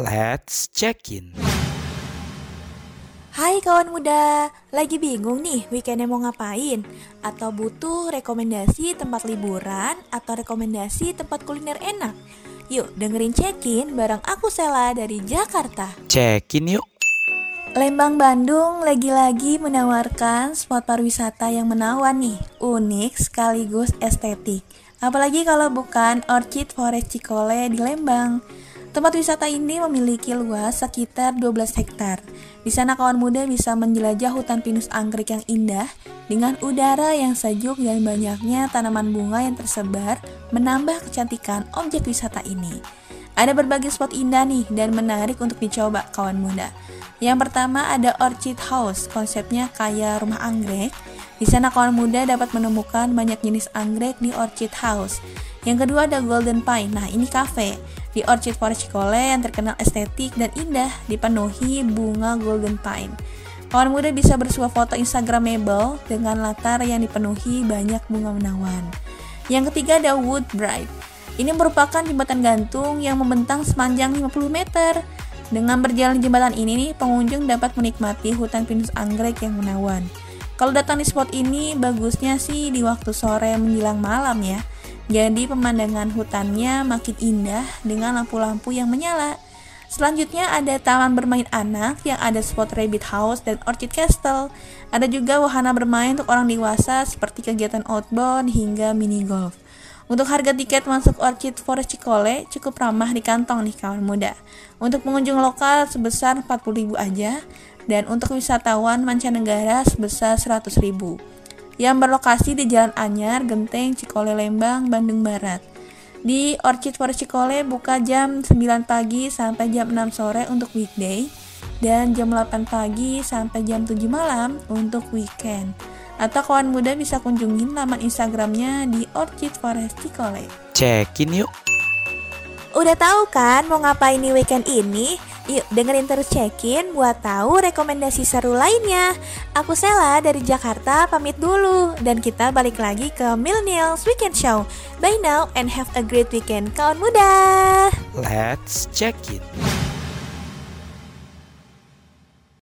Let's check in. Hai kawan muda, lagi bingung nih weekendnya mau ngapain? Atau butuh rekomendasi tempat liburan atau rekomendasi tempat kuliner enak? Yuk dengerin check-in bareng aku Sela dari Jakarta. Check in yuk. Lembang Bandung lagi-lagi menawarkan spot pariwisata yang menawan nih, unik sekaligus estetik. Apalagi kalau bukan Orchid Forest Cikole di Lembang. Tempat wisata ini memiliki luas sekitar 12 hektar. Di sana kawan muda bisa menjelajah hutan pinus anggrek yang indah dengan udara yang sejuk dan banyaknya tanaman bunga yang tersebar menambah kecantikan objek wisata ini. Ada berbagai spot indah nih dan menarik untuk dicoba kawan muda. Yang pertama ada Orchid House, konsepnya kayak rumah anggrek. Di sana kawan muda dapat menemukan banyak jenis anggrek di Orchid House. Yang kedua ada Golden Pine. Nah, ini cafe di Orchid Forest Cikole yang terkenal estetik dan indah dipenuhi bunga golden pine. Kawan muda bisa bersuah foto instagramable dengan latar yang dipenuhi banyak bunga menawan. Yang ketiga ada Wood Bright. Ini merupakan jembatan gantung yang membentang sepanjang 50 meter. Dengan berjalan jembatan ini pengunjung dapat menikmati hutan pinus anggrek yang menawan. Kalau datang di spot ini, bagusnya sih di waktu sore menjelang malam ya jadi pemandangan hutannya makin indah dengan lampu-lampu yang menyala. Selanjutnya ada taman bermain anak yang ada spot rabbit house dan orchid castle. Ada juga wahana bermain untuk orang dewasa seperti kegiatan outbound hingga mini golf. Untuk harga tiket masuk Orchid Forest Cikole cukup ramah di kantong nih kawan muda. Untuk pengunjung lokal sebesar 40.000 aja dan untuk wisatawan mancanegara sebesar 100.000 yang berlokasi di Jalan Anyar, Genteng, Cikole, Lembang, Bandung Barat. Di Orchid Forest Cikole buka jam 9 pagi sampai jam 6 sore untuk weekday dan jam 8 pagi sampai jam 7 malam untuk weekend. Atau kawan muda bisa kunjungin laman Instagramnya di Orchid Forest Cikole. Check in yuk. Udah tahu kan mau ngapain di weekend ini? Yuk dengerin terus check-in buat tahu rekomendasi seru lainnya. Aku Sela dari Jakarta pamit dulu dan kita balik lagi ke Millennials Weekend Show. Bye now and have a great weekend kawan muda. Let's check in.